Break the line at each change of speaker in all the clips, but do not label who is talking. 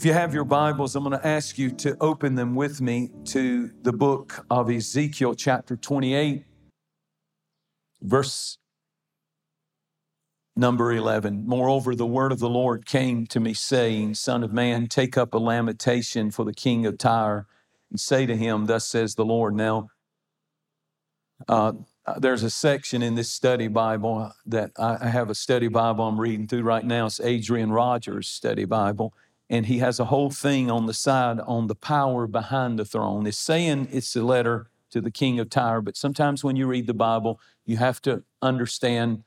If you have your Bibles, I'm going to ask you to open them with me to the book of Ezekiel, chapter 28, verse number 11. Moreover, the word of the Lord came to me, saying, Son of man, take up a lamentation for the king of Tyre and say to him, Thus says the Lord. Now, uh, there's a section in this study Bible that I have a study Bible I'm reading through right now. It's Adrian Rogers' study Bible and he has a whole thing on the side on the power behind the throne. It's saying it's a letter to the king of Tyre, but sometimes when you read the Bible, you have to understand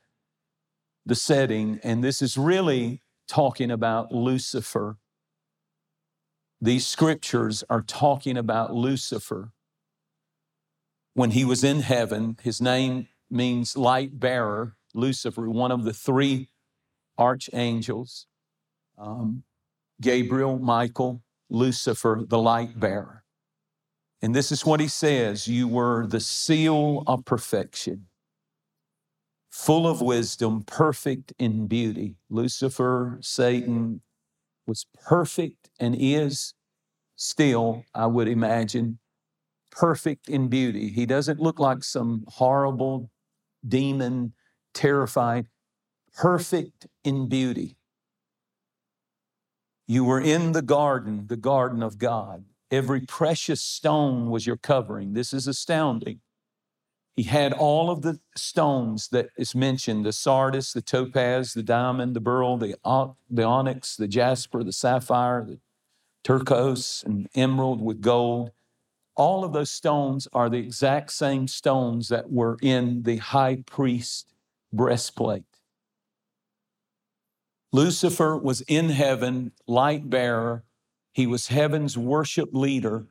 the setting, and this is really talking about Lucifer. These scriptures are talking about Lucifer. When he was in heaven, his name means light bearer, Lucifer, one of the three archangels. Um, Gabriel, Michael, Lucifer, the light mm-hmm. bearer. And this is what he says You were the seal of perfection, full of wisdom, perfect in beauty. Lucifer, Satan, was perfect and is still, I would imagine, perfect in beauty. He doesn't look like some horrible demon, terrified, perfect in beauty. You were in the garden, the garden of God. Every precious stone was your covering. This is astounding. He had all of the stones that is mentioned the sardius, the topaz, the diamond, the beryl, the, the onyx, the jasper, the sapphire, the turquoise, and emerald with gold. All of those stones are the exact same stones that were in the high priest breastplate. Lucifer was in heaven, light bearer. He was heaven's worship leader,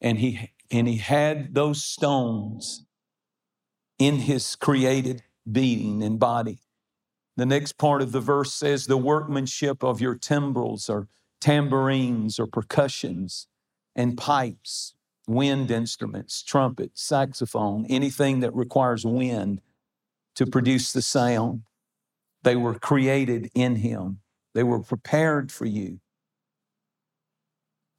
and he, and he had those stones in his created being and body. The next part of the verse says, The workmanship of your timbrels or tambourines or percussions and pipes, wind instruments, trumpet, saxophone, anything that requires wind to produce the sound. They were created in Him, they were prepared for you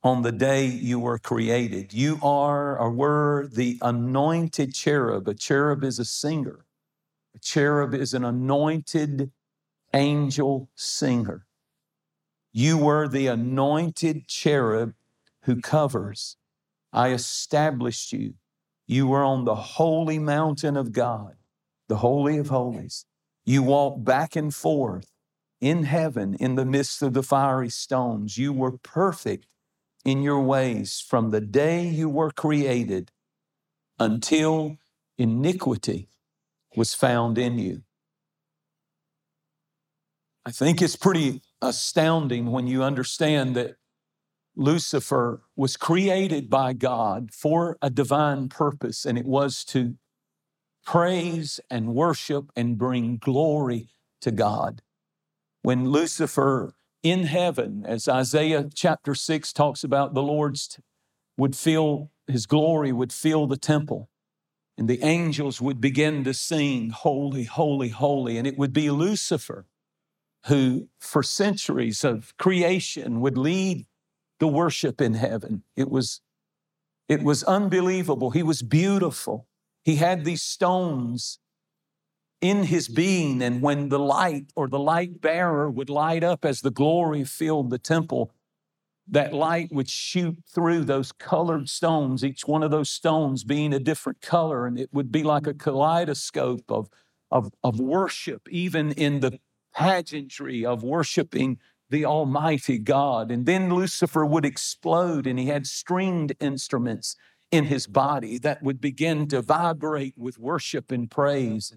on the day you were created. You are or were the anointed cherub. A cherub is a singer, a cherub is an anointed angel singer. You were the anointed cherub who covers. I established you. You were on the holy mountain of God, the Holy of Holies. You walk back and forth in heaven in the midst of the fiery stones. You were perfect in your ways from the day you were created until iniquity was found in you. I think it's pretty astounding when you understand that Lucifer was created by God for a divine purpose, and it was to praise and worship and bring glory to God. When Lucifer in heaven, as Isaiah chapter 6 talks about, the Lord's would fill, his glory would fill the temple. And the angels would begin to sing, Holy, Holy, Holy. And it would be Lucifer who, for centuries of creation, would lead the worship in heaven. It was, it was unbelievable. He was beautiful. He had these stones in his being, and when the light or the light bearer would light up as the glory filled the temple, that light would shoot through those colored stones, each one of those stones being a different color, and it would be like a kaleidoscope of, of, of worship, even in the pageantry of worshiping the Almighty God. And then Lucifer would explode, and he had stringed instruments in his body that would begin to vibrate with worship and praise.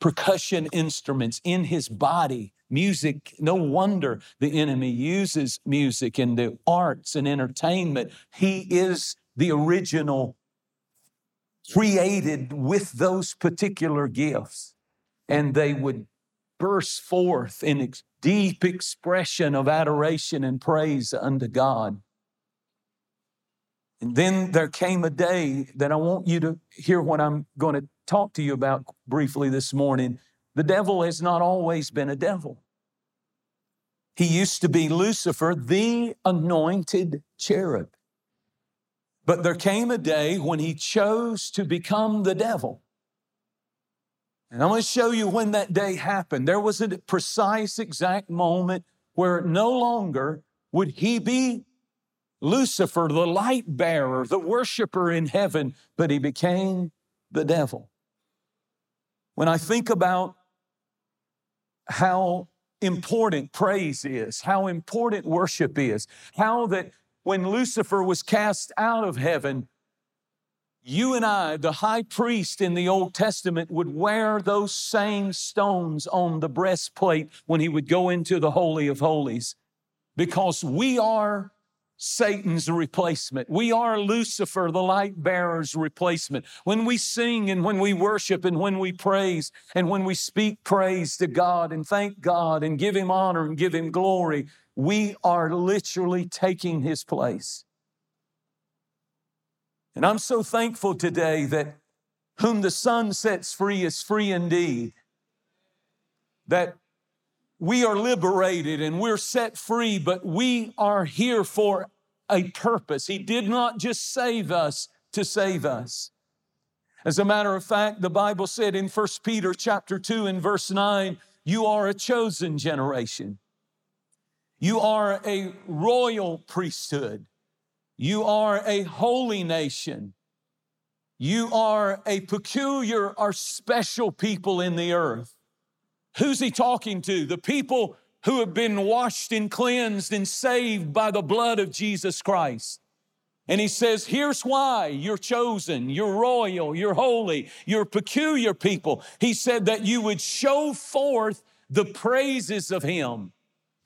Percussion instruments in his body, music. No wonder the enemy uses music in the arts and entertainment. He is the original, created with those particular gifts. And they would burst forth in ex- deep expression of adoration and praise unto God. And then there came a day that I want you to hear what I'm going to talk to you about briefly this morning. The devil has not always been a devil. He used to be Lucifer, the anointed cherub. But there came a day when he chose to become the devil. And I'm going to show you when that day happened. There was a precise, exact moment where no longer would he be Lucifer, the light bearer, the worshiper in heaven, but he became the devil. When I think about how important praise is, how important worship is, how that when Lucifer was cast out of heaven, you and I, the high priest in the Old Testament, would wear those same stones on the breastplate when he would go into the Holy of Holies because we are Satan's replacement. We are Lucifer, the light bearer's replacement. When we sing and when we worship and when we praise and when we speak praise to God and thank God and give Him honor and give Him glory, we are literally taking His place. And I'm so thankful today that whom the Son sets free is free indeed. That we are liberated and we're set free, but we are here for a purpose. He did not just save us to save us. As a matter of fact, the Bible said in 1 Peter chapter 2 and verse 9, you are a chosen generation. You are a royal priesthood. You are a holy nation. You are a peculiar or special people in the earth. Who's he talking to? The people who have been washed and cleansed and saved by the blood of Jesus Christ. And he says, Here's why you're chosen, you're royal, you're holy, you're peculiar people. He said that you would show forth the praises of him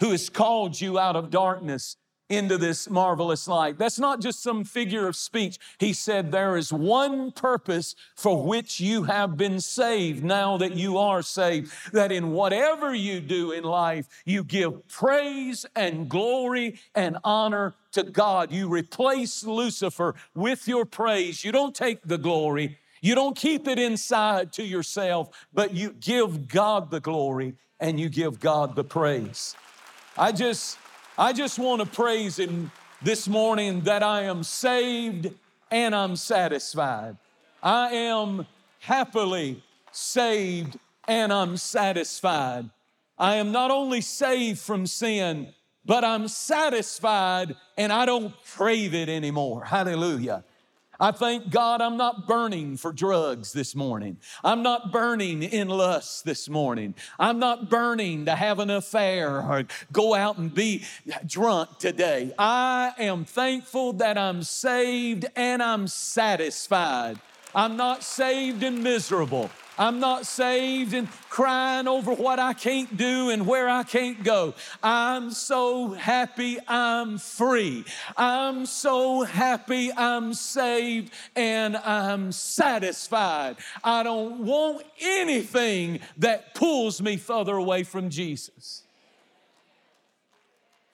who has called you out of darkness into this marvelous light. That's not just some figure of speech. He said, There is one purpose for which you have been saved now that you are saved, that in whatever you do in life, you give praise and glory and honor to God. You replace Lucifer with your praise. You don't take the glory, you don't keep it inside to yourself, but you give God the glory and you give God the praise. I just I just want to praise Him this morning that I am saved and I'm satisfied. I am happily saved and I'm satisfied. I am not only saved from sin, but I'm satisfied and I don't crave it anymore. Hallelujah. I thank God I'm not burning for drugs this morning. I'm not burning in lust this morning. I'm not burning to have an affair or go out and be drunk today. I am thankful that I'm saved and I'm satisfied. I'm not saved and miserable. I'm not saved and crying over what I can't do and where I can't go. I'm so happy I'm free. I'm so happy I'm saved and I'm satisfied. I don't want anything that pulls me further away from Jesus.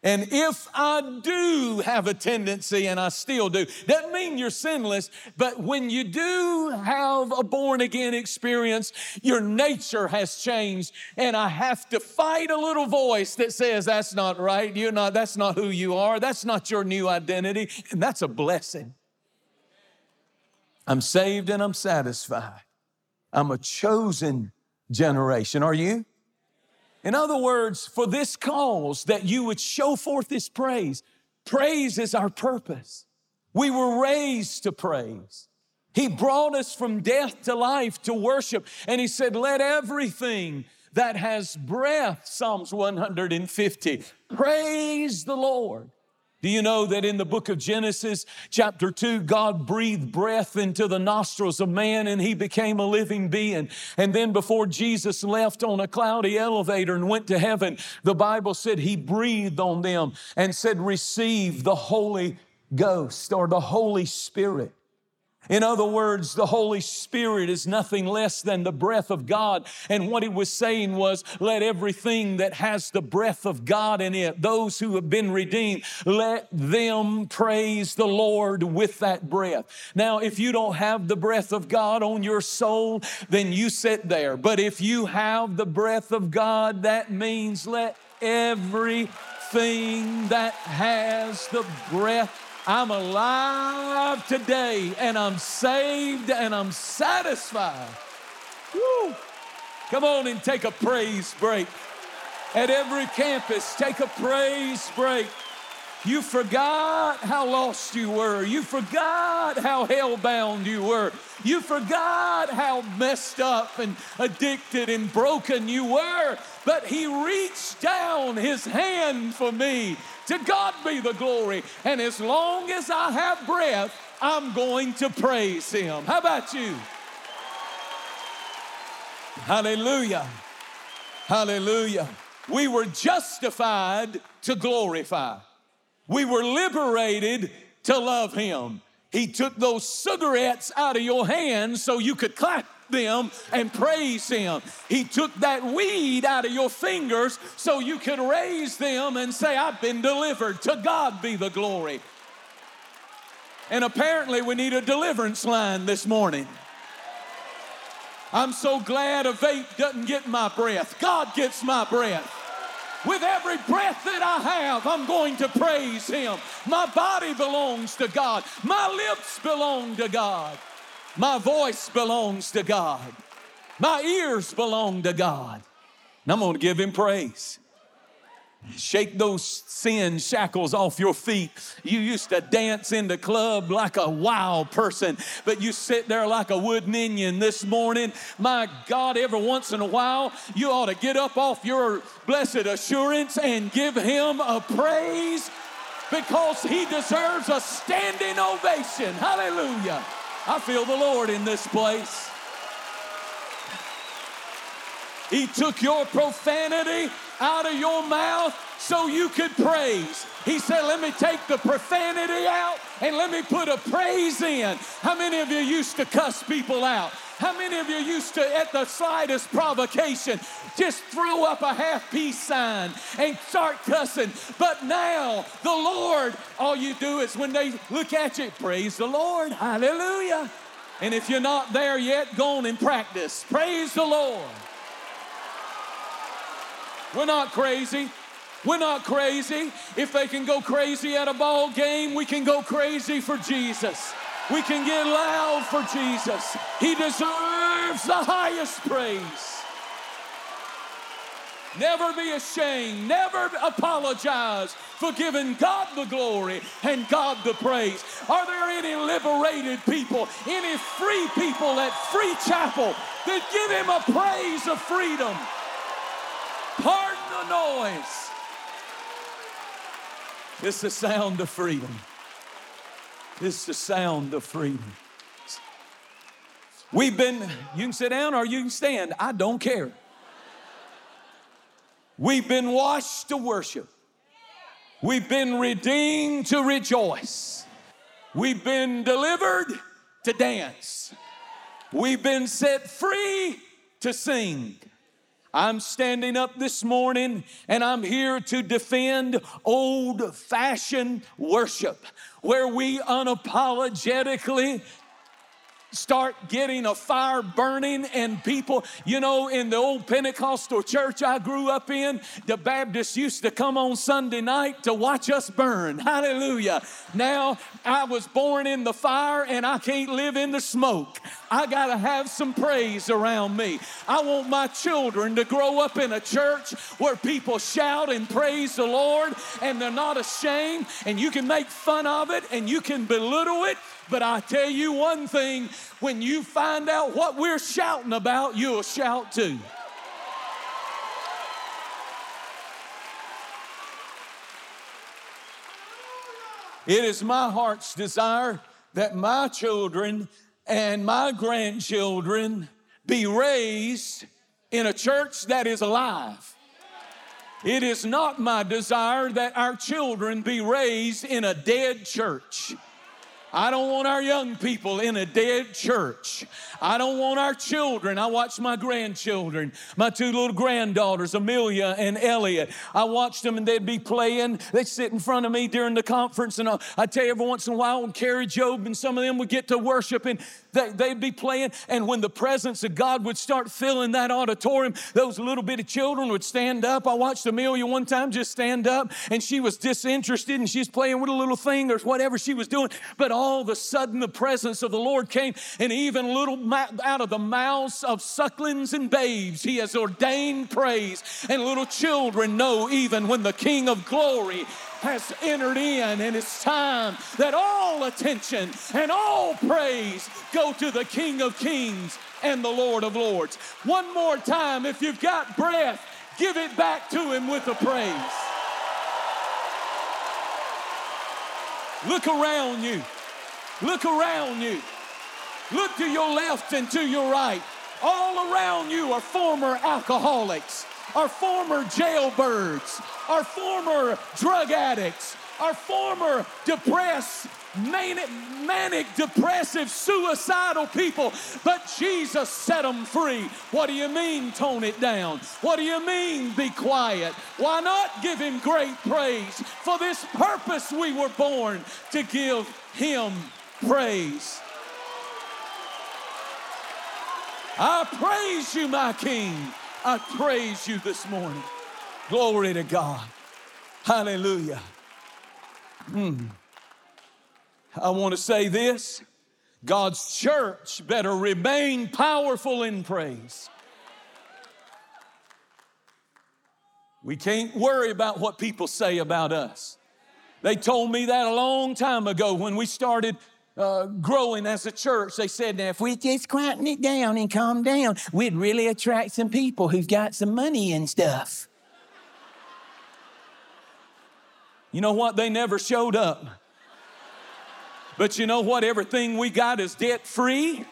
And if I do have a tendency, and I still do, doesn't mean you're sinless, but when you do have a born again experience, your nature has changed. And I have to fight a little voice that says, That's not right. You're not, that's not who you are. That's not your new identity. And that's a blessing. I'm saved and I'm satisfied. I'm a chosen generation. Are you? In other words, for this cause that you would show forth this praise. Praise is our purpose. We were raised to praise. He brought us from death to life to worship. And He said, Let everything that has breath, Psalms 150, praise the Lord. Do you know that in the book of Genesis, chapter 2, God breathed breath into the nostrils of man and he became a living being? And then before Jesus left on a cloudy elevator and went to heaven, the Bible said he breathed on them and said, Receive the Holy Ghost or the Holy Spirit. In other words, the Holy Spirit is nothing less than the breath of God. And what he was saying was, let everything that has the breath of God in it, those who have been redeemed, let them praise the Lord with that breath. Now, if you don't have the breath of God on your soul, then you sit there. But if you have the breath of God, that means let every everything that has the breath. I'm alive today and I'm saved and I'm satisfied. Woo! Come on and take a praise break. At every campus, take a praise break. You forgot how lost you were. You forgot how hell-bound you were. You forgot how messed up and addicted and broken you were. But He reached down His hand for me. To God be the glory. And as long as I have breath, I'm going to praise Him. How about you? Hallelujah. Hallelujah. We were justified to glorify. We were liberated to love Him. He took those cigarettes out of your hands so you could clap them and praise Him. He took that weed out of your fingers so you could raise them and say, I've been delivered. To God be the glory. And apparently, we need a deliverance line this morning. I'm so glad a vape doesn't get my breath. God gets my breath. With every breath that I have, I'm going to praise Him. My body belongs to God. My lips belong to God. My voice belongs to God. My ears belong to God. And I'm going to give Him praise. Shake those sin shackles off your feet. You used to dance in the club like a wild person, but you sit there like a wood minion this morning. My God, every once in a while, you ought to get up off your blessed assurance and give him a praise because he deserves a standing ovation. Hallelujah. I feel the Lord in this place. He took your profanity out of your mouth so you could praise. He said, Let me take the profanity out and let me put a praise in. How many of you used to cuss people out? How many of you used to, at the slightest provocation, just throw up a half peace sign and start cussing? But now, the Lord, all you do is when they look at you, praise the Lord, hallelujah. And if you're not there yet, go on and practice. Praise the Lord. We're not crazy. We're not crazy. If they can go crazy at a ball game, we can go crazy for Jesus. We can get loud for Jesus. He deserves the highest praise. Never be ashamed. Never apologize for giving God the glory and God the praise. Are there any liberated people, any free people at Free Chapel that give Him a praise of freedom? Pardon the noise. It's the sound of freedom. It's the sound of freedom. We've been, you can sit down or you can stand, I don't care. We've been washed to worship. We've been redeemed to rejoice. We've been delivered to dance. We've been set free to sing. I'm standing up this morning and I'm here to defend old fashioned worship where we unapologetically start getting a fire burning and people, you know, in the old Pentecostal church I grew up in, the Baptists used to come on Sunday night to watch us burn. Hallelujah. Now I was born in the fire and I can't live in the smoke. I got to have some praise around me. I want my children to grow up in a church where people shout and praise the Lord and they're not ashamed and you can make fun of it and you can belittle it but I tell you one thing when you find out what we're shouting about, you'll shout too. It is my heart's desire that my children and my grandchildren be raised in a church that is alive. It is not my desire that our children be raised in a dead church. I don't want our young people in a dead church. I don't want our children. I watch my grandchildren, my two little granddaughters, Amelia and Elliot. I watched them and they'd be playing. They'd sit in front of me during the conference, and I'd tell you every once in a while when Kari Jobe and some of them would get to worship, and they, they'd be playing. And when the presence of God would start filling that auditorium, those little bitty children would stand up. I watched Amelia one time just stand up, and she was disinterested, and she's playing with a little thing or whatever she was doing. But all of a sudden, the presence of the Lord came, and even little out of the mouths of sucklings and babes, He has ordained praise. And little children know even when the King of glory has entered in, and it's time that all attention and all praise go to the King of Kings and the Lord of Lords. One more time, if you've got breath, give it back to Him with a praise. Look around you. Look around you. Look to your left and to your right. All around you are former alcoholics, are former jailbirds, are former drug addicts, are former depressed, manic, manic, depressive, suicidal people. But Jesus set them free. What do you mean, tone it down? What do you mean, be quiet? Why not give Him great praise? For this purpose we were born to give Him praise. I praise you, my King. I praise you this morning. Glory to God. Hallelujah. Hmm. I want to say this God's church better remain powerful in praise. We can't worry about what people say about us. They told me that a long time ago when we started uh, growing as a church, they said, now if we just quieten it down and calm down, we'd really attract some people who've got some money and stuff. You know what? They never showed up. But you know what? Everything we got is debt free.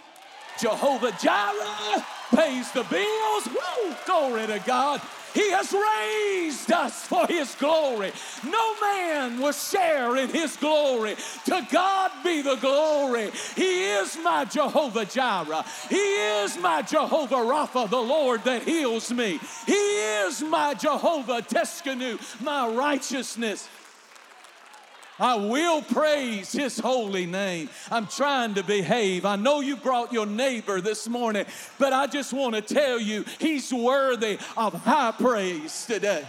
Jehovah Jireh pays the bills. Woo! Glory to God. He has raised us for His glory. No man will share in His glory. To God be the glory. He is my Jehovah Jireh. He is my Jehovah Rapha, the Lord that heals me. He is my Jehovah Tsidkenu, my righteousness. I will praise his holy name. I'm trying to behave. I know you brought your neighbor this morning, but I just want to tell you he's worthy of high praise today.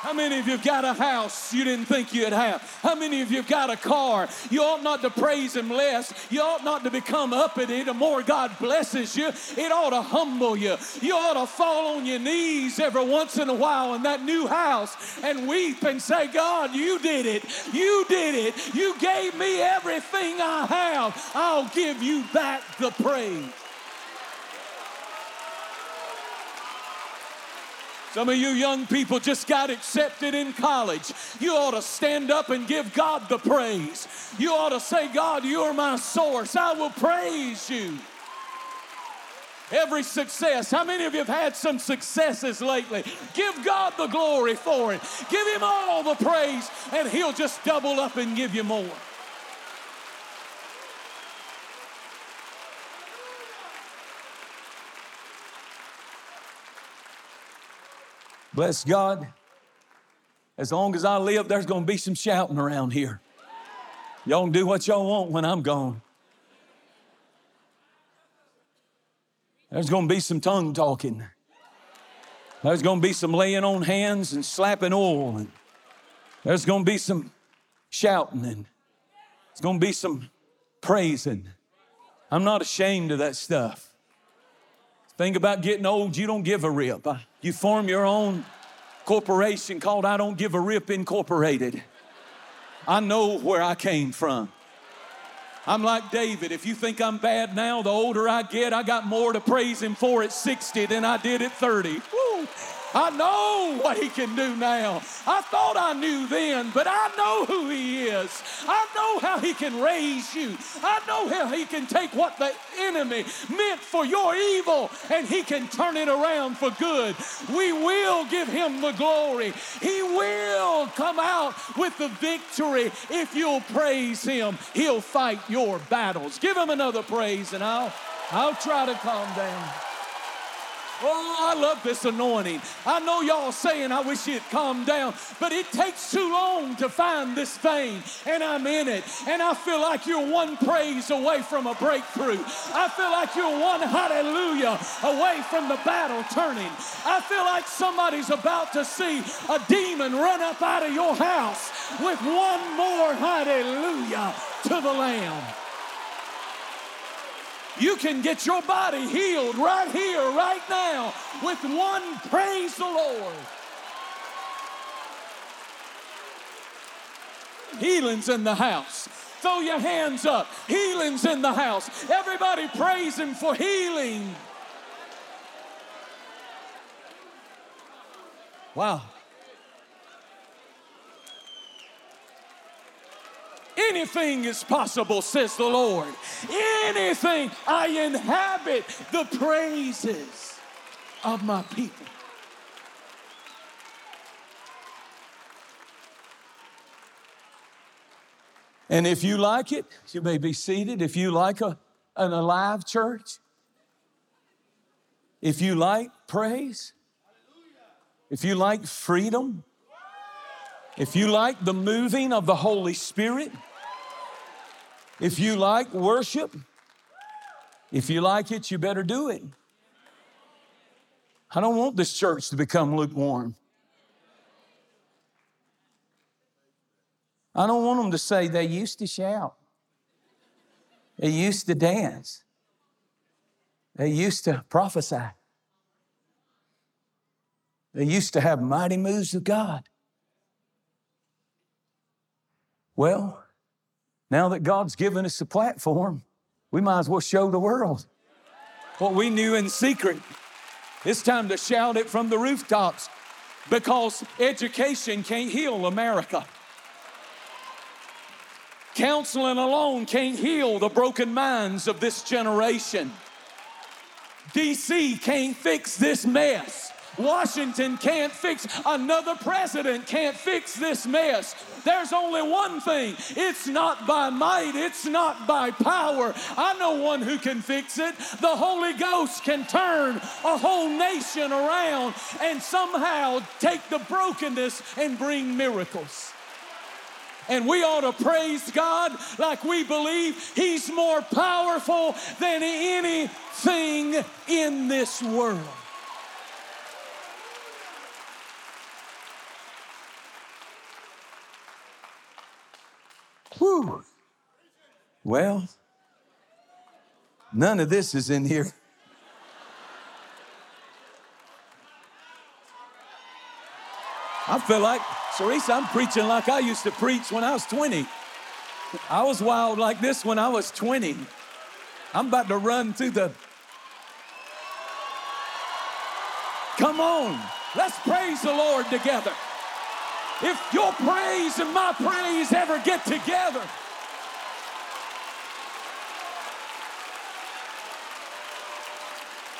How many of you have got a house you didn't think you'd have? How many of you have got a car? You ought not to praise Him less. You ought not to become uppity. The more God blesses you, it ought to humble you. You ought to fall on your knees every once in a while in that new house and weep and say, God, you did it. You did it. You gave me everything I have. I'll give you back the praise. Some of you young people just got accepted in college. You ought to stand up and give God the praise. You ought to say, God, you're my source. I will praise you. Every success. How many of you have had some successes lately? Give God the glory for it. Give Him all the praise, and He'll just double up and give you more. Bless God. As long as I live, there's going to be some shouting around here. Y'all can do what y'all want when I'm gone. There's going to be some tongue talking. There's going to be some laying on hands and slapping oil. And there's going to be some shouting and it's going to be some praising. I'm not ashamed of that stuff. Think about getting old, you don't give a rip. You form your own corporation called I Don't Give a Rip Incorporated. I know where I came from. I'm like David. If you think I'm bad now, the older I get, I got more to praise him for at 60 than I did at 30. Woo. I know what he can do now. I thought I knew then, but I know who he is. I know how he can raise you. I know how he can take what the enemy meant for your evil and he can turn it around for good. We will give him the glory. He will come out with the victory if you'll praise him. He'll fight your battles. Give him another praise and I'll I'll try to calm down. Oh, I love this anointing. I know y'all saying, I wish it calmed down, but it takes too long to find this vein, and I'm in it. And I feel like you're one praise away from a breakthrough. I feel like you're one hallelujah away from the battle turning. I feel like somebody's about to see a demon run up out of your house with one more hallelujah to the Lamb. You can get your body healed right here, right now, with one praise the Lord. Healing's in the house. Throw your hands up. Healing's in the house. Everybody praise Him for healing. Wow. Anything is possible, says the Lord. Anything. I inhabit the praises of my people. And if you like it, you may be seated. If you like a, an alive church, if you like praise, if you like freedom, if you like the moving of the Holy Spirit, if you like worship, if you like it, you better do it. I don't want this church to become lukewarm. I don't want them to say they used to shout, they used to dance, they used to prophesy, they used to have mighty moves of God. Well, now that God's given us a platform, we might as well show the world what we knew in secret. It's time to shout it from the rooftops because education can't heal America. Counseling alone can't heal the broken minds of this generation. DC can't fix this mess. Washington can't fix, another president can't fix this mess. There's only one thing it's not by might, it's not by power. I know one who can fix it. The Holy Ghost can turn a whole nation around and somehow take the brokenness and bring miracles. And we ought to praise God like we believe He's more powerful than anything in this world. Whew. Well, none of this is in here. I feel like, Teresa, I'm preaching like I used to preach when I was 20. I was wild like this when I was 20. I'm about to run through the. Come on, let's praise the Lord together. If your praise and my praise ever get together,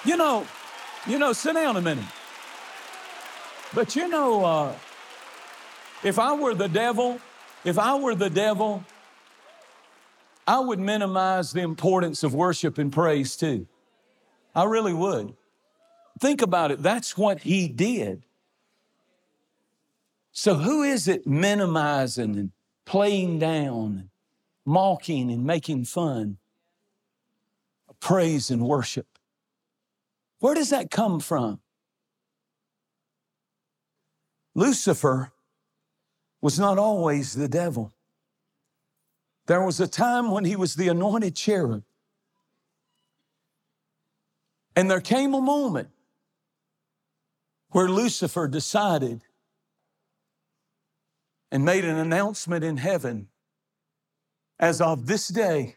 you know, you know, sit down a minute. But you know, uh, if I were the devil, if I were the devil, I would minimize the importance of worship and praise too. I really would. Think about it. That's what he did. So, who is it minimizing and playing down, and mocking and making fun of praise and worship? Where does that come from? Lucifer was not always the devil. There was a time when he was the anointed cherub. And there came a moment where Lucifer decided and made an announcement in heaven as of this day,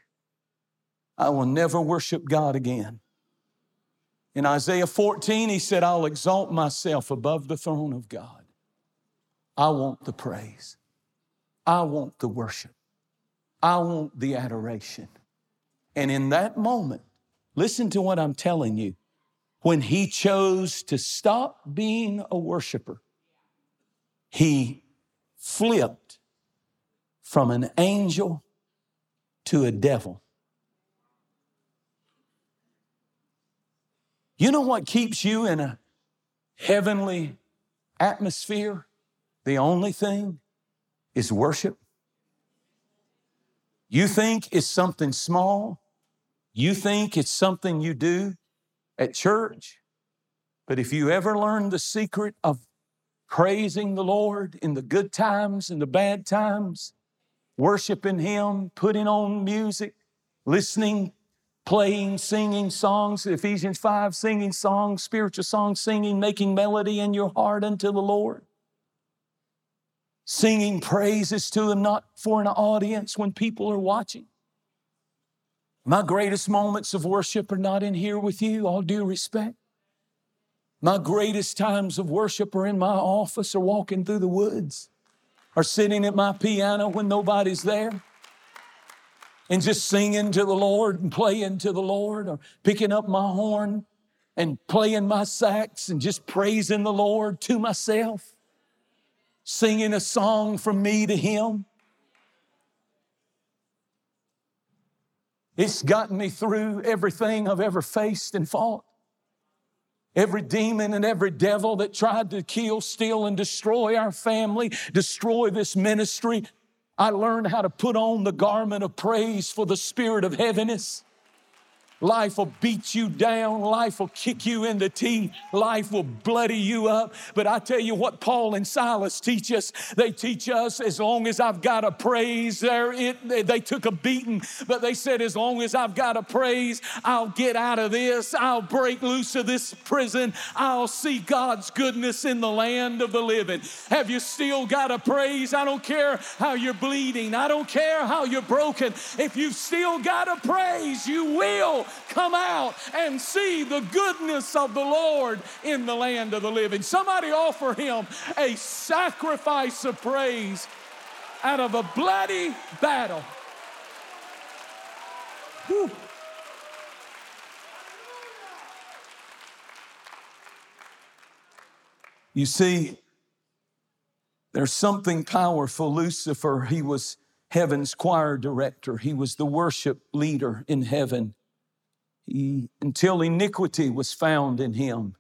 I will never worship God again. In Isaiah 14, he said, I'll exalt myself above the throne of God. I want the praise. I want the worship. I want the adoration. And in that moment, listen to what I'm telling you. When he chose to stop being a worshiper, he flipped from an angel to a devil. You know what keeps you in a heavenly atmosphere? The only thing is worship. You think it's something small. You think it's something you do at church. But if you ever learn the secret of praising the Lord in the good times and the bad times, worshiping Him, putting on music, listening, playing, singing songs, Ephesians 5, singing songs, spiritual songs, singing, making melody in your heart unto the Lord singing praises to Him, not for an audience when people are watching. My greatest moments of worship are not in here with you, all due respect. My greatest times of worship are in my office or walking through the woods or sitting at my piano when nobody's there and just singing to the Lord and playing to the Lord or picking up my horn and playing my sax and just praising the Lord to myself singing a song from me to him. It's gotten me through everything I've ever faced and fought. Every demon and every devil that tried to kill, steal, and destroy our family, destroy this ministry. I learned how to put on the garment of praise for the spirit of heaviness. Life will beat you down. Life will kick you in the teeth. Life will bloody you up. But I tell you what, Paul and Silas teach us. They teach us as long as I've got a praise, there it, they took a beating, but they said, as long as I've got a praise, I'll get out of this. I'll break loose of this prison. I'll see God's goodness in the land of the living. Have you still got a praise? I don't care how you're bleeding. I don't care how you're broken. If you've still got a praise, you will come out and see the goodness of the Lord in the land of the living. Somebody offer him a sacrifice of praise out of a bloody battle. Whew. You see, there's something powerful. Lucifer, he was heaven's choir director, he was the worship leader in heaven. He, until iniquity was found in him.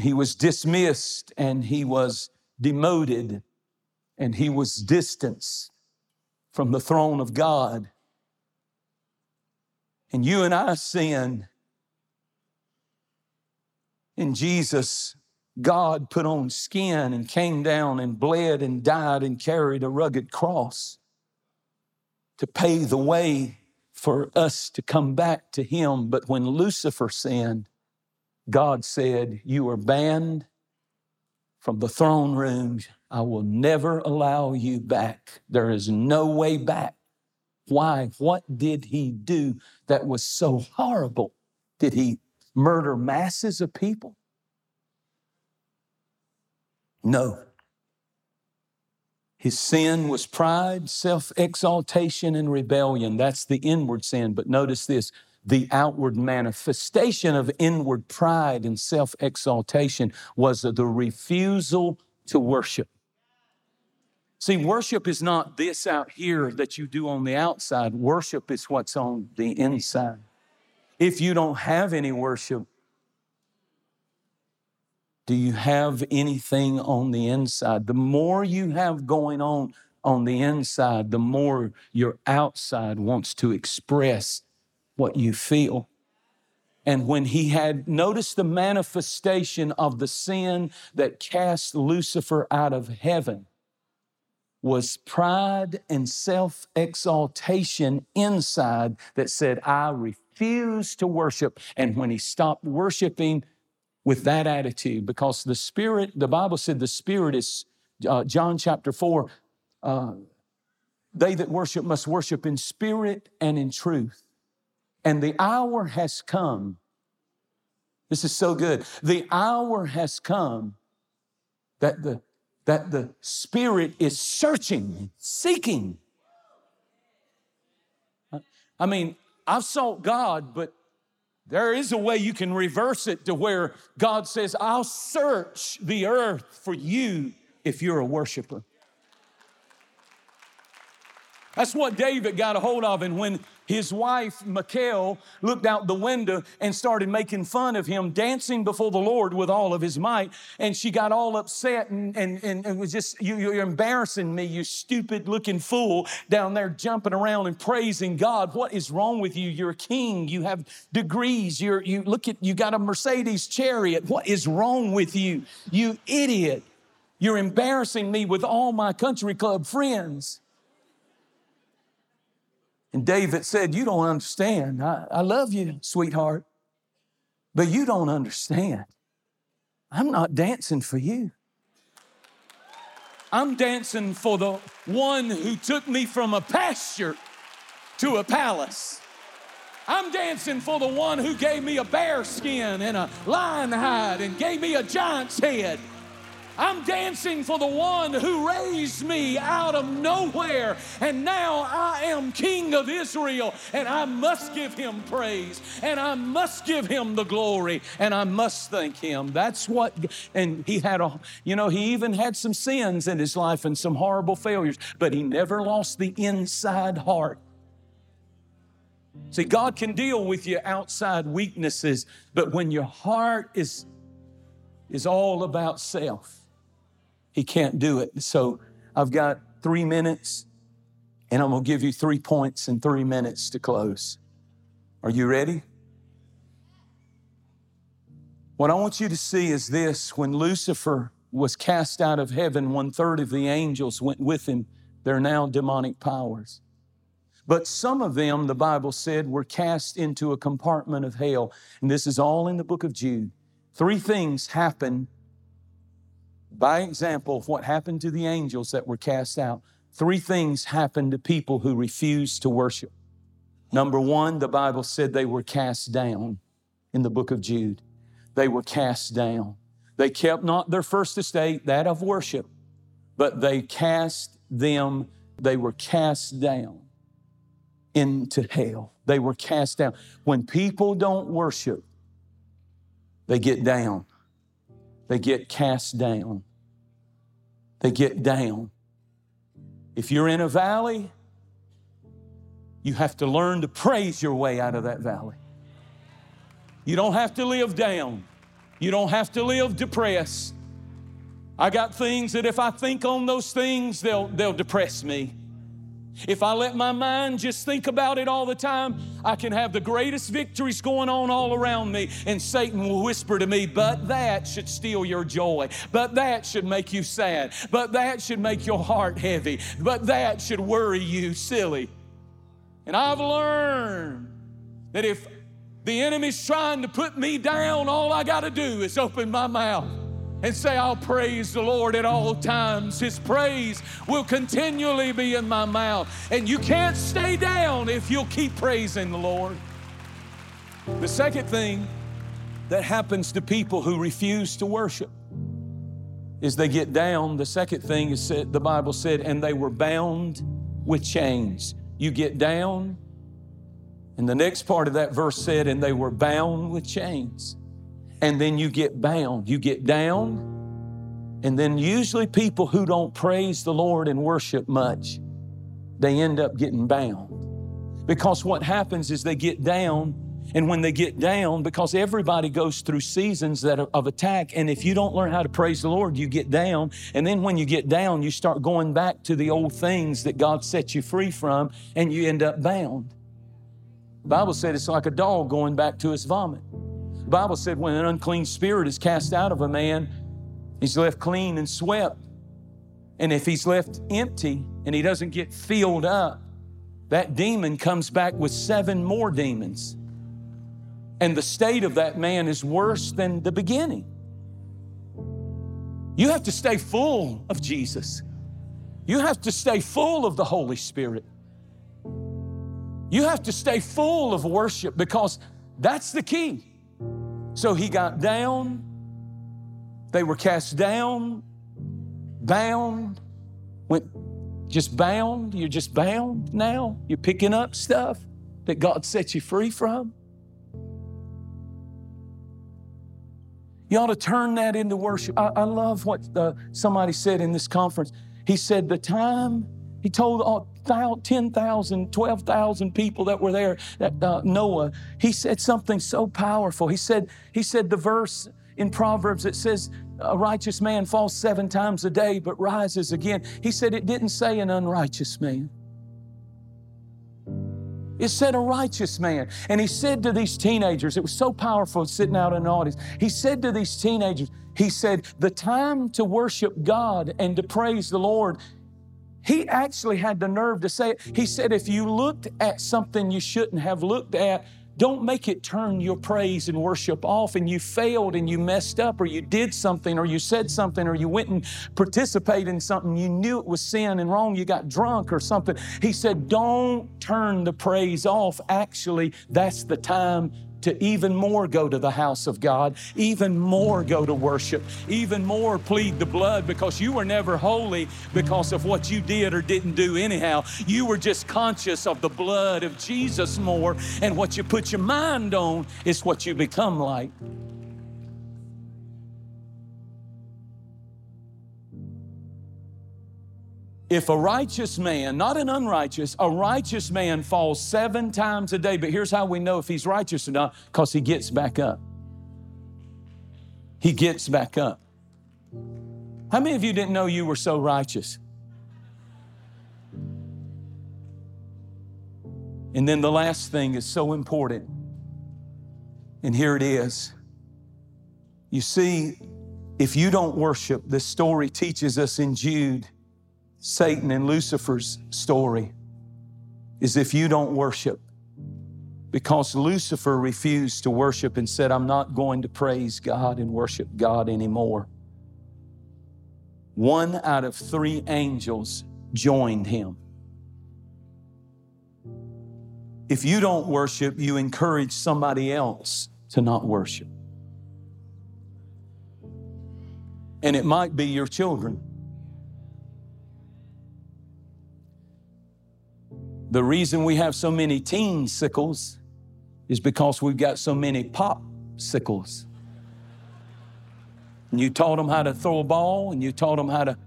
He was dismissed and he was demoted and he was distanced from the throne of God. And you and I sin. And Jesus, God put on skin and came down and bled and died and carried a rugged cross to pay the way for us to come back to Him. But when Lucifer sinned, God said, You are banned from the throne room. I will never allow you back. There is no way back. Why? What did he do that was so horrible? Did he murder masses of people? No. His sin was pride, self exaltation, and rebellion. That's the inward sin. But notice this the outward manifestation of inward pride and self exaltation was the refusal to worship. See, worship is not this out here that you do on the outside, worship is what's on the inside. If you don't have any worship, do you have anything on the inside? The more you have going on on the inside, the more your outside wants to express what you feel. And when he had noticed the manifestation of the sin that cast Lucifer out of heaven, was pride and self exaltation inside that said, I refuse to worship. And when he stopped worshiping, with that attitude because the Spirit, the Bible said the Spirit is, uh, John chapter 4, uh, they that worship must worship in spirit and in truth. And the hour has come This is so good. The hour has come that the, that the Spirit is searching, seeking. I mean, I've sought God, but there is a way you can reverse it to where God says, I'll search the earth for you if you're a worshiper. That's what David got a hold of. And when his wife, Michal, looked out the window and started making fun of him, dancing before the Lord with all of his might, and she got all upset and, and, and, was just, you, you're embarrassing me, you stupid looking fool down there jumping around and praising God. What is wrong with you? You're a king. You have degrees. You're, you look at, you got a Mercedes chariot. What is wrong with you? You idiot. You're embarrassing me with all my country club friends. And David said, You don't understand. I, I love you, sweetheart, but you don't understand. I'm not dancing for you. I'm dancing for the one who took me from a pasture to a palace. I'm dancing for the one who gave me a bear skin and a lion hide and gave me a giant's head. I'm dancing for the one who raised me out of nowhere. And now I am king of Israel. And I must give him praise. And I must give him the glory. And I must thank him. That's what, and he had a, you know, he even had some sins in his life and some horrible failures, but he never lost the inside heart. See, God can deal with your outside weaknesses, but when your heart is, is all about self, he can't do it. So I've got three minutes, and I'm going to give you three points in three minutes to close. Are you ready? What I want you to see is this when Lucifer was cast out of heaven, one third of the angels went with him. They're now demonic powers. But some of them, the Bible said, were cast into a compartment of hell. And this is all in the book of Jude. Three things happen by example of what happened to the angels that were cast out, three things happened to people who refused to worship. Number one, the Bible said they were cast down in the book of Jude. They were cast down. They kept not their first estate, that of worship, but they cast them, they were cast down into hell. They were cast down. When people don't worship, they get down. They get cast down. They get down. If you're in a valley, you have to learn to praise your way out of that valley. You don't have to live down. You don't have to live depressed. I got things that if I think on those things, they'll, they'll depress me. If I let my mind just think about it all the time, I can have the greatest victories going on all around me, and Satan will whisper to me, But that should steal your joy. But that should make you sad. But that should make your heart heavy. But that should worry you silly. And I've learned that if the enemy's trying to put me down, all I got to do is open my mouth and say, I'll praise the Lord at all times. His praise will continually be in my mouth. And you can't stay down if you'll keep praising the Lord. The second thing that happens to people who refuse to worship is they get down. The second thing is the Bible said, and they were bound with chains. You get down, and the next part of that verse said, and they were bound with chains and then you get bound. You get down, and then usually people who don't praise the Lord and worship much, they end up getting bound. Because what happens is they get down, and when they get down, because everybody goes through seasons that are of attack, and if you don't learn how to praise the Lord, you get down. And then when you get down, you start going back to the old things that God set you free from, and you end up bound. The Bible said it's like a dog going back to its vomit. Bible said when an unclean spirit is cast out of a man, he's left clean and swept. And if he's left empty and he doesn't get filled up, that demon comes back with seven more demons. And the state of that man is worse than the beginning. You have to stay full of Jesus. You have to stay full of the Holy Spirit. You have to stay full of worship because that's the key. So he got down. They were cast down, bound, went just bound. You're just bound now. You're picking up stuff that God set you free from. You ought to turn that into worship. I, I love what uh, somebody said in this conference. He said, The time, he told all 10,000, 12,000 people that were there, that uh, Noah, he said something so powerful. He said, he said the verse in Proverbs that says, a righteous man falls seven times a day but rises again. He said it didn't say an unrighteous man. It said a righteous man. And he said to these teenagers, it was so powerful sitting out in the audience. He said to these teenagers, he said, the time to worship God and to praise the Lord he actually had the nerve to say it. He said, if you looked at something you shouldn't have looked at, don't make it turn your praise and worship off and you failed and you messed up or you did something or you said something or you went and participated in something. You knew it was sin and wrong. You got drunk or something. He said don't turn the praise off. Actually that's the time to even more go to the house of God, even more go to worship, even more plead the blood because you were never holy because of what you did or didn't do anyhow. You were just conscious of the blood of Jesus more, and what you put your mind on is what you become like. If a righteous man, not an unrighteous, a righteous man falls seven times a day, but here's how we know if he's righteous or not because he gets back up. He gets back up. How many of you didn't know you were so righteous? And then the last thing is so important. And here it is. You see, if you don't worship, this story teaches us in Jude Satan and Lucifer's story is if you don't worship, because Lucifer refused to worship and said, I'm not going to praise God and worship God anymore. One out of three angels joined him. If you don't worship, you encourage somebody else to not worship. And it might be your children. The reason we have so many teen sickles is because we've got so many pop sickles. And you taught them how to throw a ball, and you taught them how to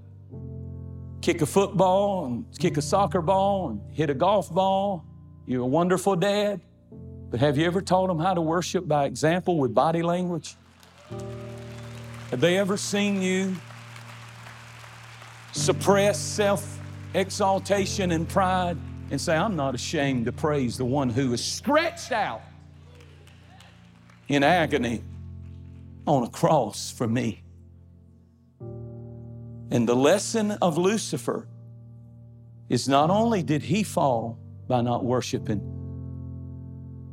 kick a football, and kick a soccer ball, and hit a golf ball. You're a wonderful dad. But have you ever taught them how to worship by example with body language? Have they ever seen you suppress self exaltation and pride? And say, I'm not ashamed to praise the one who is stretched out in agony on a cross for me. And the lesson of Lucifer is not only did he fall by not worshiping,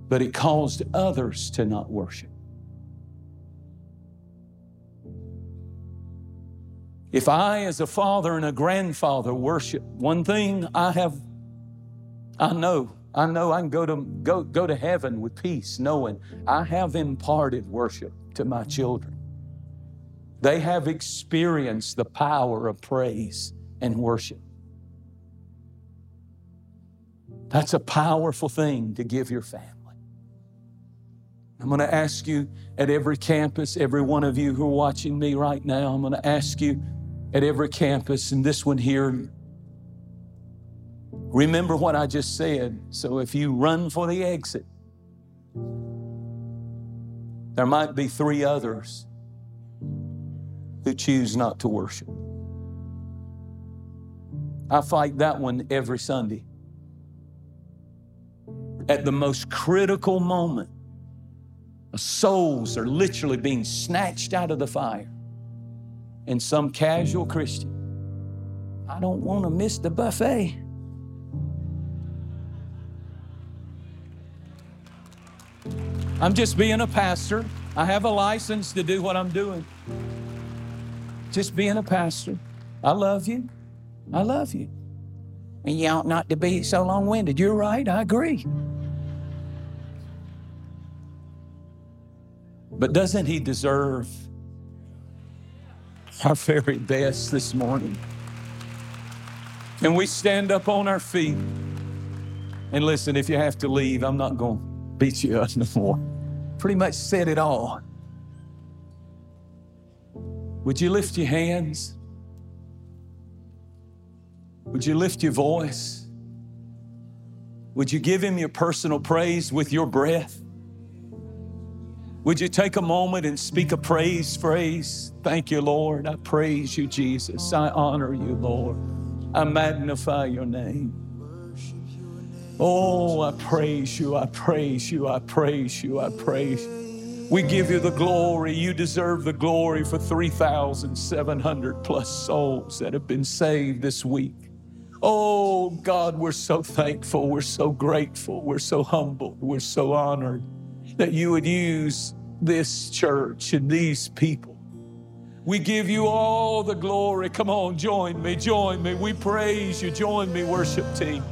but it caused others to not worship. If I, as a father and a grandfather, worship, one thing I have I know, I know I can go to, go, go to heaven with peace, knowing I have imparted worship to my children. They have experienced the power of praise and worship. That's a powerful thing to give your family. I'm going to ask you at every campus, every one of you who are watching me right now, I'm going to ask you at every campus, and this one here, Remember what I just said. So if you run for the exit, there might be three others who choose not to worship. I fight that one every Sunday. At the most critical moment, souls are literally being snatched out of the fire. And some casual Christian, I don't want to miss the buffet. I'm just being a pastor. I have a license to do what I'm doing. Just being a pastor. I love you. I love you. And you ought not to be so long winded. You're right. I agree. But doesn't he deserve our very best this morning? Can we stand up on our feet? And listen, if you have to leave, I'm not going to beat you up no more. Pretty much said it all. Would you lift your hands? Would you lift your voice? Would you give him your personal praise with your breath? Would you take a moment and speak a praise phrase? Thank you, Lord. I praise you, Jesus. I honor you, Lord. I magnify your name. Oh, I praise you. I praise you. I praise you. I praise you. We give you the glory. You deserve the glory for 3,700 plus souls that have been saved this week. Oh, God, we're so thankful. We're so grateful. We're so humbled. We're so honored that you would use this church and these people. We give you all the glory. Come on, join me, join me. We praise you. Join me, worship team.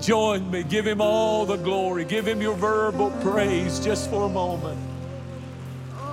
Join me. Give him all the glory. Give him your verbal praise just for a moment.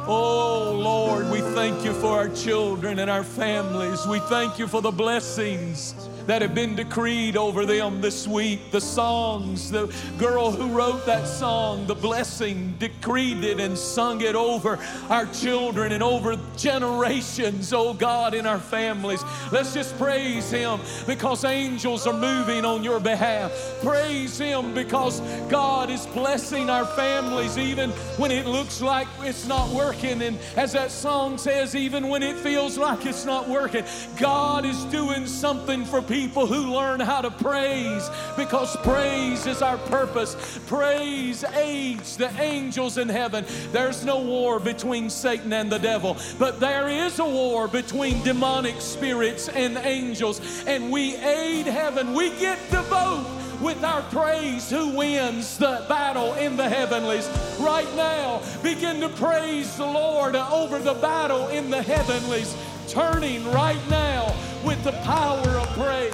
Oh, Lord, we thank you for our children and our families. We thank you for the blessings that have been decreed over them this week. The songs, the girl who wrote that song, the blessing, decreed it and sung it over our children and over generations, oh God, in our families. Let's just praise Him because angels are moving on your behalf. Praise Him because God is blessing our families even when it looks like it's not working. And as that song says, even when it feels like it's not working, God is doing something for people people who learn how to praise because praise is our purpose. Praise aids the angels in heaven. There's no war between Satan and the devil, but there is a war between demonic spirits and angels, and we aid heaven. We get to vote with our praise who wins the battle in the heavenlies. Right now, begin to praise the Lord over the battle in the heavenlies, turning right now with the power of praise.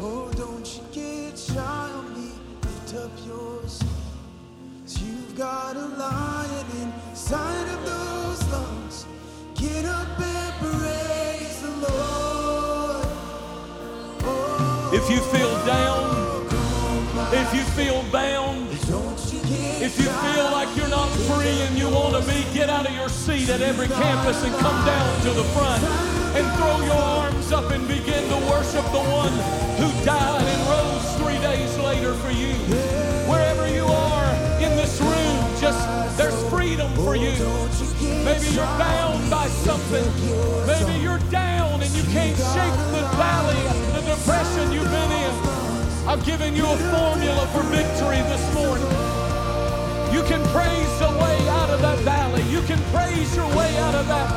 Oh, don't you get shy on me. Lift up your song. You've got a lion inside of those lungs. Get up and praise the Lord. Oh,
If you feel down, if you feel bound,
don't you get
if you feel like you're not free and you want to be, get out of your seat at every campus and come down to the front and throw your arms up and begin to worship the one who died and rose three days later for you. Wherever you are in this room, just there's freedom for you. Maybe you're bound by something. Maybe you're down and you can't shake the valley, the depression you've been in. I've given you a formula for victory this morning. You can praise your way out of that valley. You can praise your way out of that,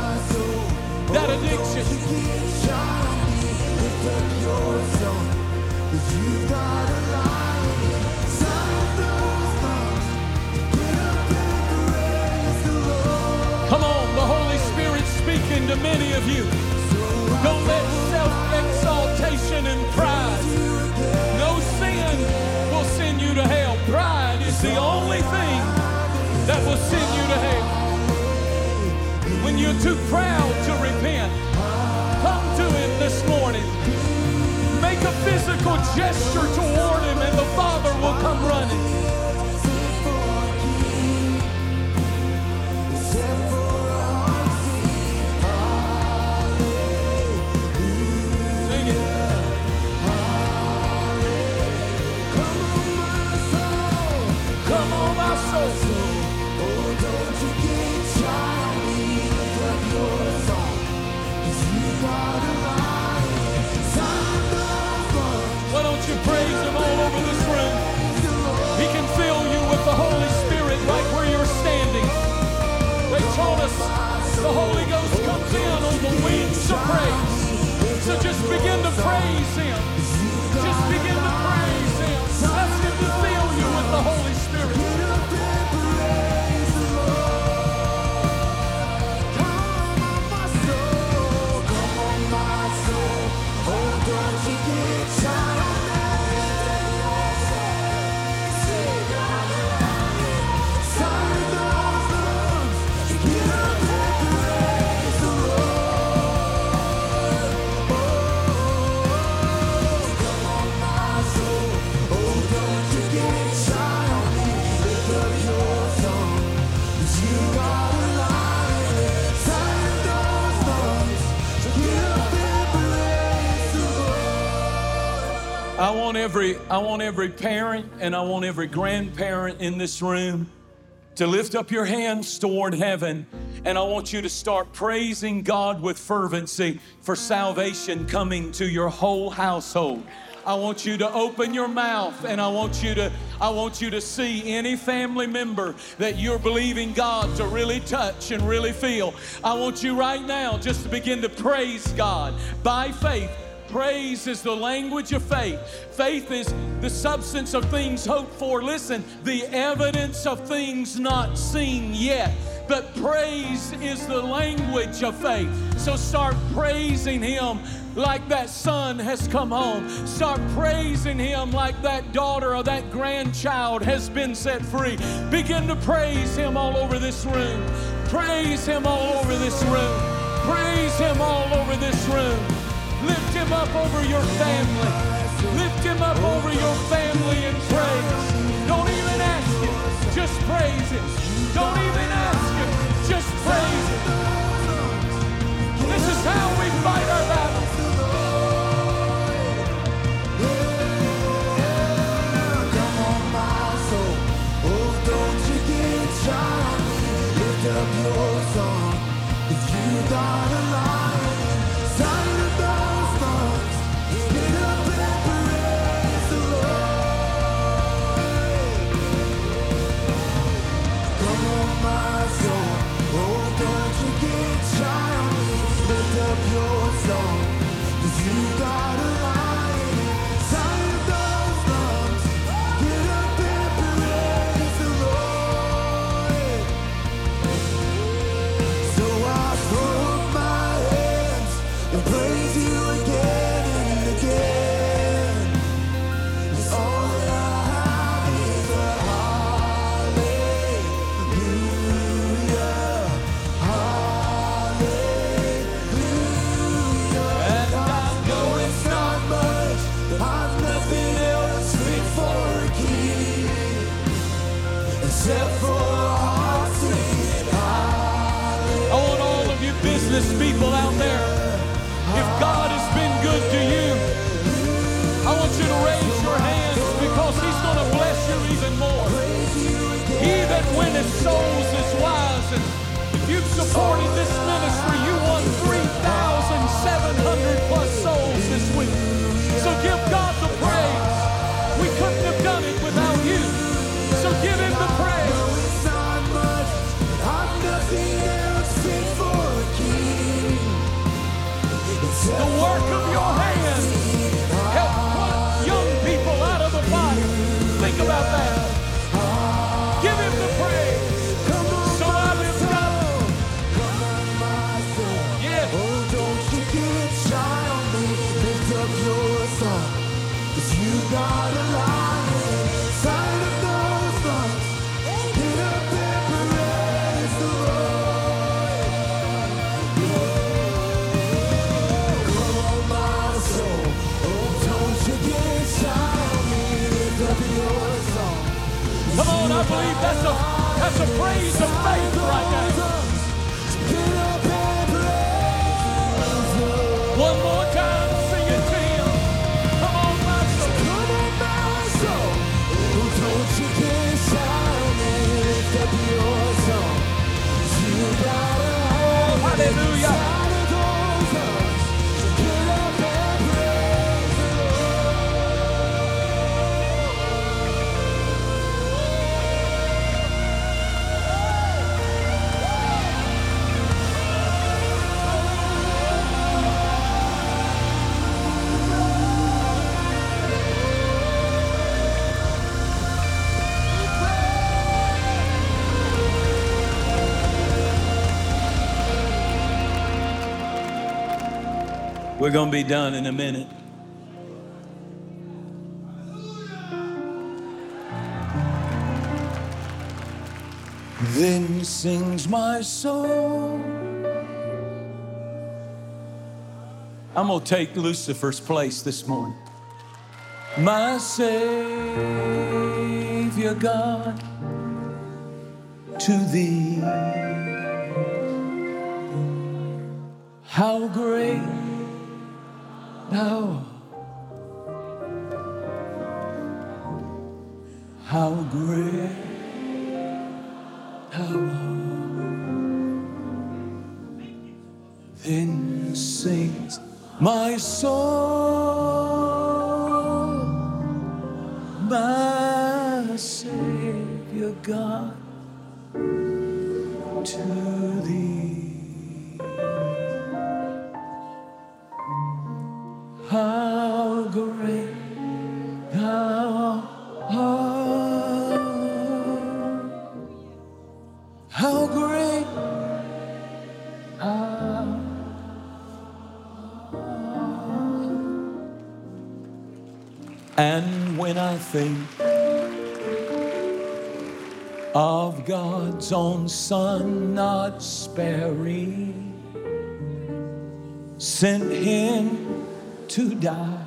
that addiction. Come on, the Holy Spirit's speaking to many of you. Don't let self-exaltation and pride. When you're too proud to repent, come to Him this morning. Make a physical gesture toward Him, and the Father will come running. Praise Him all over this room? He can fill you with the Holy Spirit right where you're standing. They told us the Holy Ghost comes in on the wings of praise. So just begin to praise Him. I want every I want every parent and I want every grandparent in this room to lift up your hands toward heaven and I want you to start praising God with fervency for salvation coming to your whole household. I want you to open your mouth and I want you to I want you to see any family member that you're believing God to really touch and really feel. I want you right now just to begin to praise God by faith Praise is the language of faith. Faith is the substance of things hoped for. Listen, the evidence of things not seen yet. But praise is the language of faith. So start praising Him like that son has come home. Start praising Him like that daughter or that grandchild has been set free. Begin to praise Him all over this room. Praise Him all over this room. Praise Him all over this room. Lift him up over your family. Lift him up over your family in praise. Don't even ask him. Just praise him. Don't even ask him. Just praise him. This is how we fight our battles.
Come on, my soul. Oh, don't you get shy. Lift up your song. 'Cause you got a lion
souls is wise. And if you've supported believe that's a that's a praise of faith We're going to be done in a minute. Then sings my soul. I'm going to take Lucifer's place this morning. My Savior God, to thee. How great thou How great art. Then sings my soul, my Savior God, to God's own Son, not sparing, sent Him to die,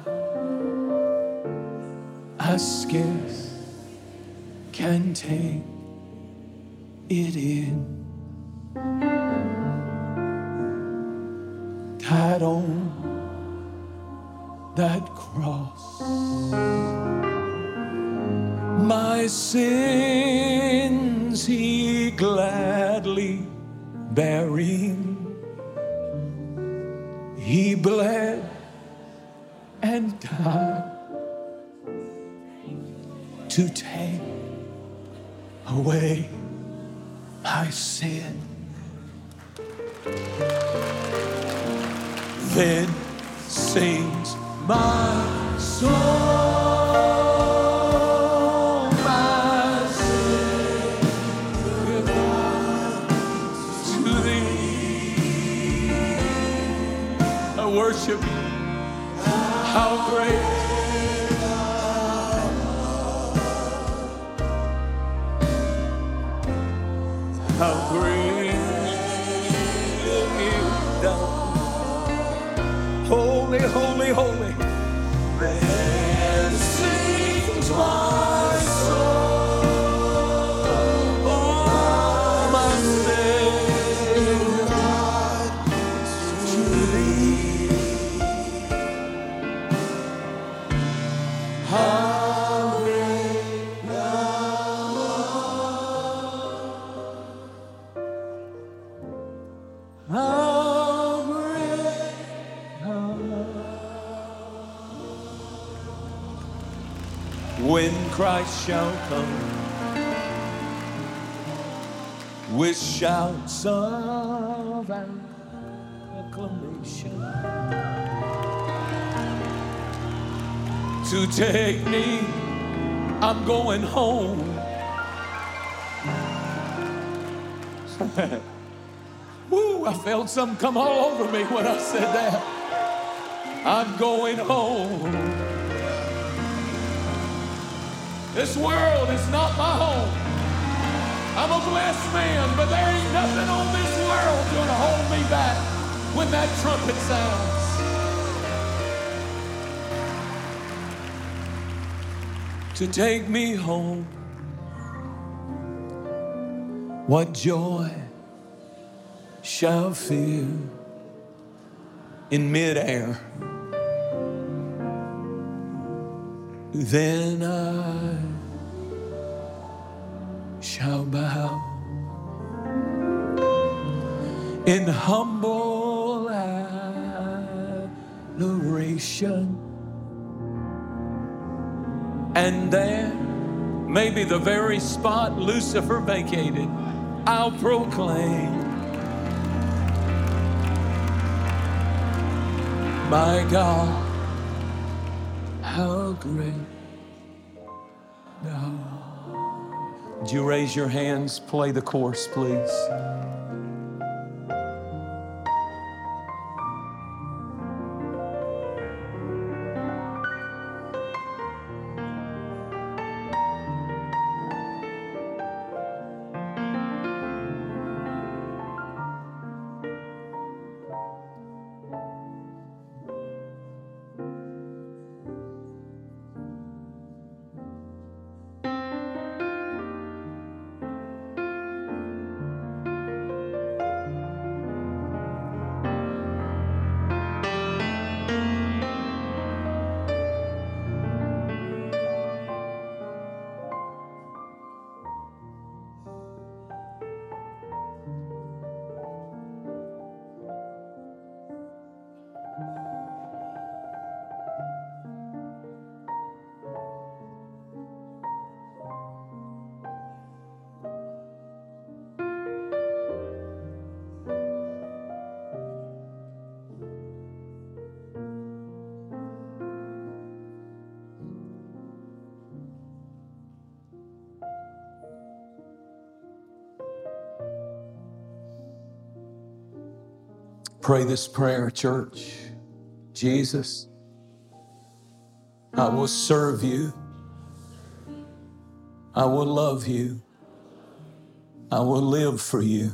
I scarce can take it in. Died on that cross my sins he gladly bearing. He bled and died to take away my sin. Something come all over me when I said that. I'm going home. This world is not my home. I'm a blessed man, but there ain't nothing on this world gonna hold me back when that trumpet sounds. To take me home. What joy shall fill in midair. Then I shall bow in humble adoration. And there, maybe the very spot Lucifer vacated, I'll proclaim. My God, how great thou. Would you raise your hands? Play the chorus, please. Pray this prayer, church. Jesus, I will serve you. I will love you. I will live for you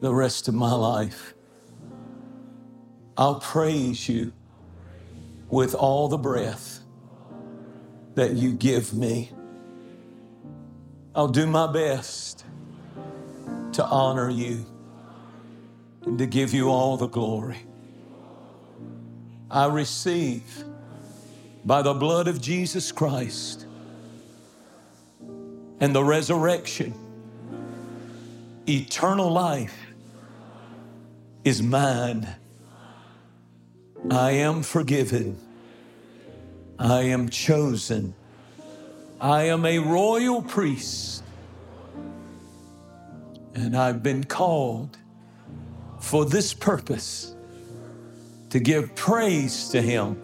the rest of my life. I'll praise you with all the breath that you give me. I'll do my best to honor you and to give you all the glory. I receive by the blood of Jesus Christ and the resurrection, eternal life is mine. I am forgiven. I am chosen. I am a royal priest. And I've been called for this purpose to give praise to Him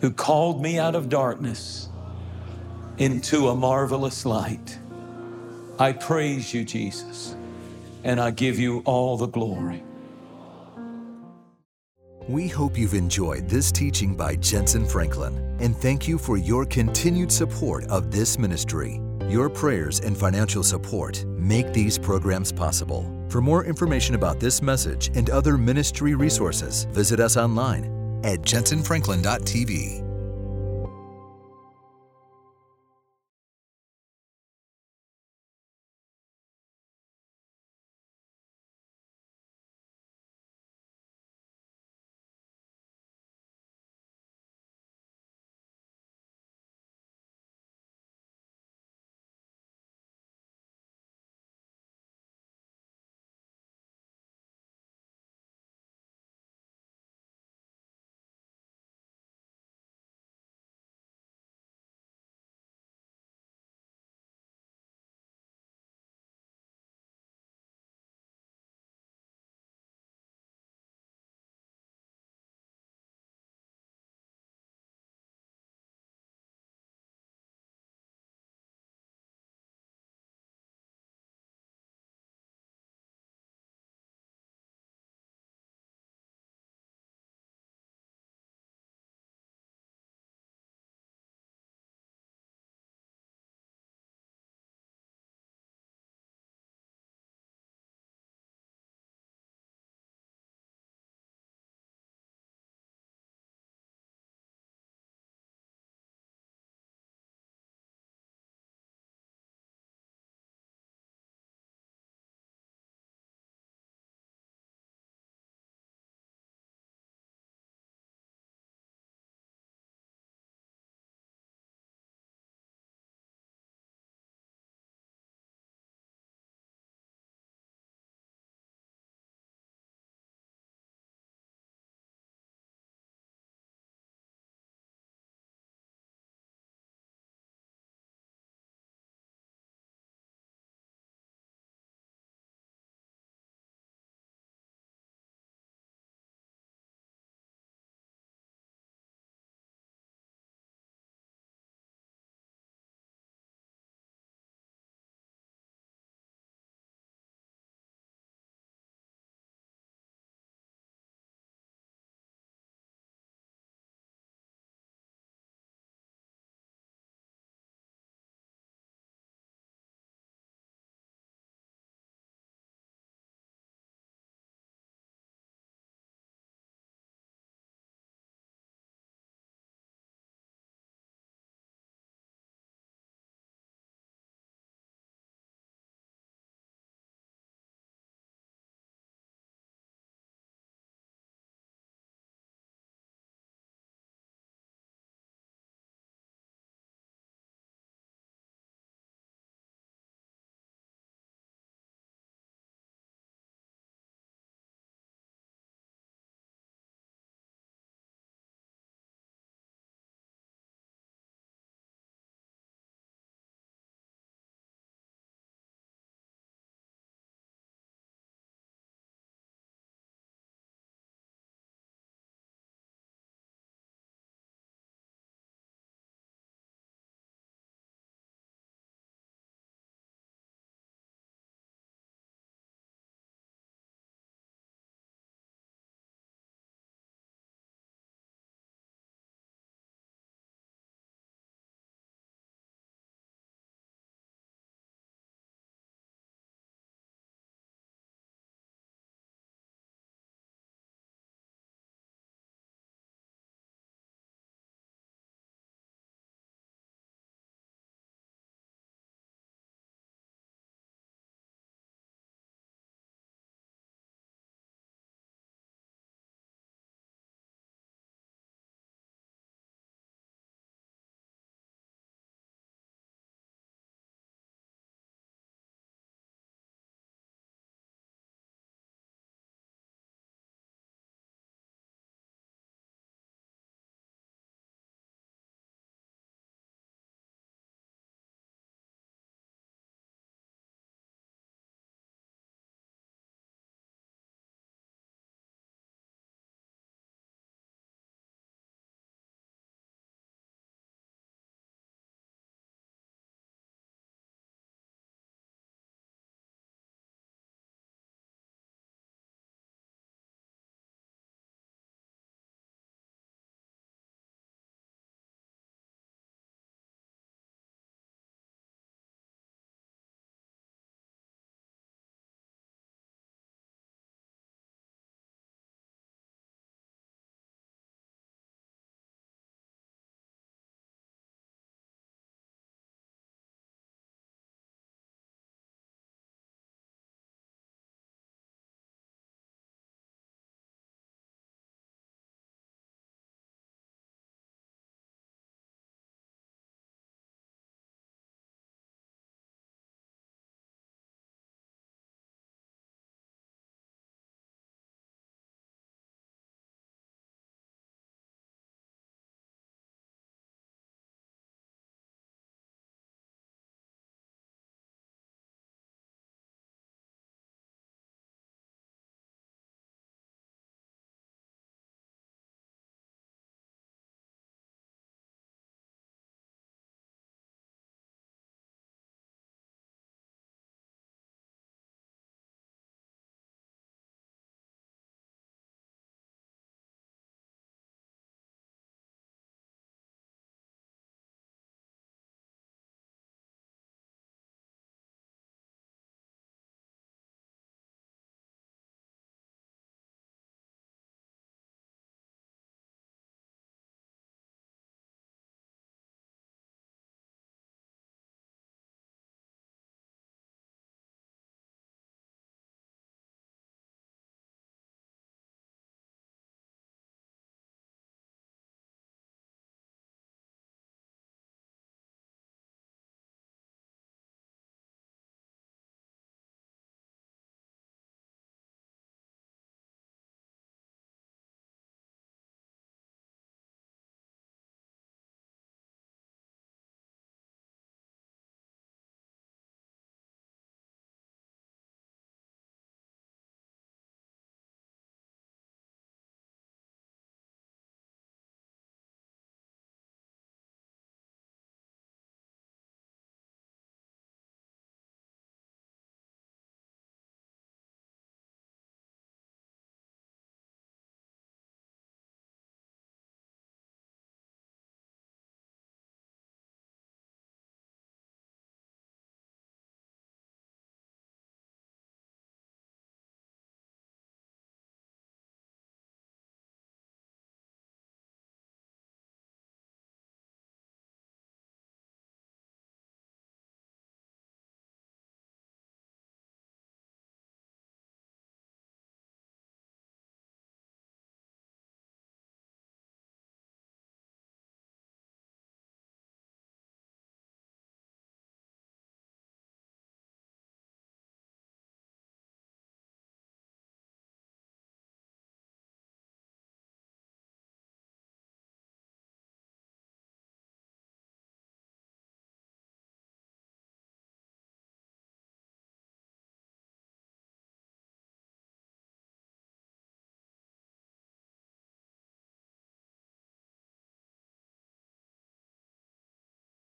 who called me out of darkness into a marvelous light. I praise you, Jesus, and I give you all the glory.
We hope you've enjoyed this teaching by Jentezen Franklin and thank you for your continued support of this ministry. Your prayers and financial support make these programs possible. For more information about this message and other ministry resources, visit us online at jentezenfranklin.tv.